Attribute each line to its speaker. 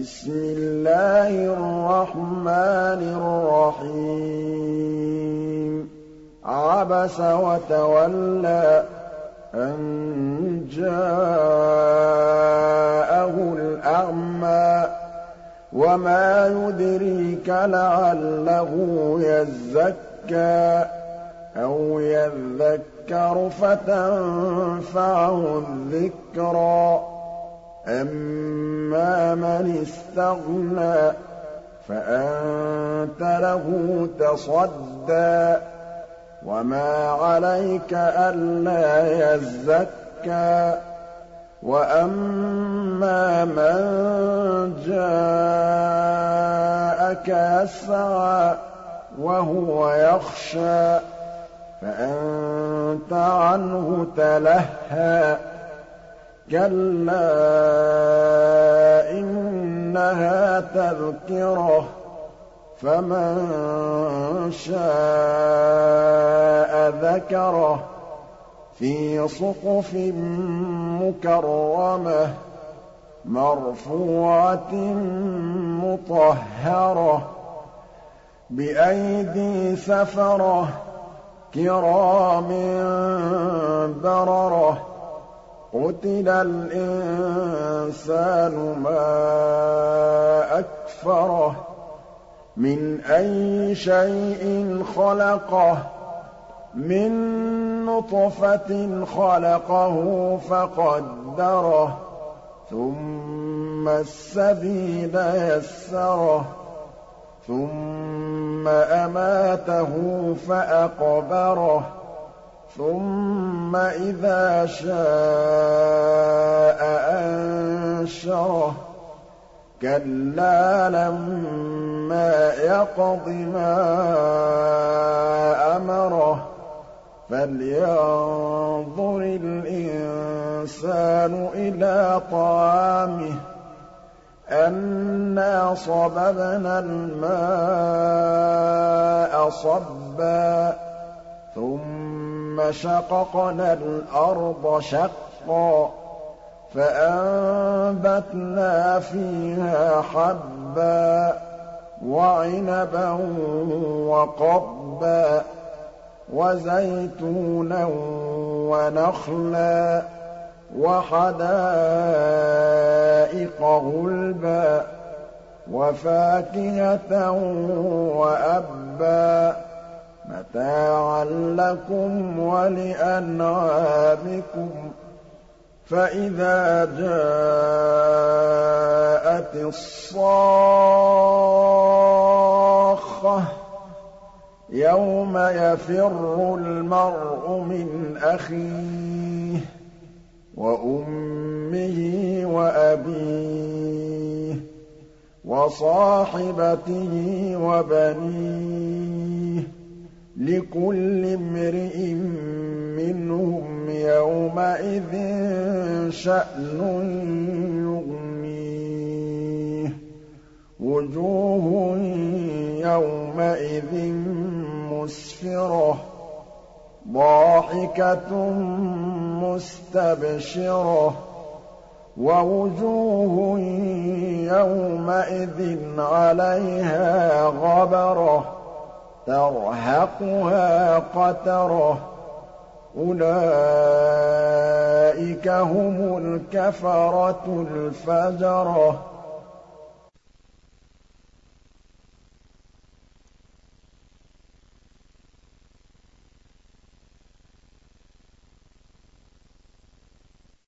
Speaker 1: بِسْمِ اللَّهِ الرَّحْمَٰنِ الرَّحِيمِ. عَبَسَ وَتَوَلَّىٰ أَن جَاءَهُ الْأَعْمَىٰ وَمَا يُدْرِيكَ لَعَلَّهُ يَزَّكَّىٰ أَوْ يَذَّكَّرُ فَتَنفَعَهُ الذِّكْرَىٰ. أَمَّا مَنِ اسْتَغْنَىٰ فَأَنتَ لَهُ تَصَدَّىٰ وَمَا عَلَيْكَ أَلَّا يَزَّكَّىٰ وَأَمَّا مَن جَاءَكَ يَسْعَىٰ وَهُوَ يَخْشَىٰ فَأَنتَ عَنْهُ تَلَهَّىٰ كَلَّا إِنَّهَا تَذْكِرَةٌ فَمَن شَاءَ ذَكَرَهُ فِي صُحُفٍ مُّكَرَّمَةٍ مَّرْفُوعَةٍ مُّطَهَّرَةٍ بِأَيْدِي سَفَرَةٍ كِرَامٍ بَرَرَةٍ قُتِلَ الْإِنسَانُ مَا أَكْفَرَهُ مِنْ أَيِّ شَيْءٍ خَلَقَهُ مِن نُّطْفَةٍ خَلَقَهُ فَقَدَّرَهُ ثُمَّ السَّبِيلَ يَسَّرَهُ ثُمَّ أَمَاتَهُ فَأَقْبَرَهُ ثُمَّ إِذَا شَاءَ أَنشَرَهُ. كَلَّا لَمَّا يَقْضِ مَا أَمَرَهُ. فَلْيَنظُرِ الْإِنسَانُ إِلَىٰ طَعَامِهِ. أَنَّا صَبَبْنَا الْمَاءَ صَبًّا. ثُمَّ شَقَقْنَا الْأَرْضَ شَقًّا فَأَنبَتْنَا فِيهَا حَبًّا وَعِنَبًا وَقَضْبًا وَزَيْتُونًا وَنَخْلًا وَحَدَائِقَ غُلْبًا وَفَاكِهَةً وَأَبًّا مَّتَاعًا لَّكُمْ وَلِأَنْعَامِكُمْ فَإِذَا جَاءَتِ الصَّاخَّةُ يَوْمَ يَفِرُّ الْمَرْءُ مِنْ أَخِيهِ وَأُمِّهِ وَأَبِيهِ وَصَاحِبَتِهِ وَبَنِيهِ. لِكُلِّ امْرِئٍ مِّنْهُمْ يَوْمَئِذٍ شَأْنٌ يُغْنِيهِ. وُجُوهٌ يَوْمَئِذٍ مُّسْفِرَةٌ ضَاحِكَةٌ مُّسْتَبْشِرَةٌ. وَوُجُوهٌ يَوْمَئِذٍ عَلَيْهَا غَبَرَةٌ. تَرْهَقُهَا قَتَرَةٌ. أُولَٰئِكَ هُمُ الْكَفَرَةُ الْفَجَرَةُ.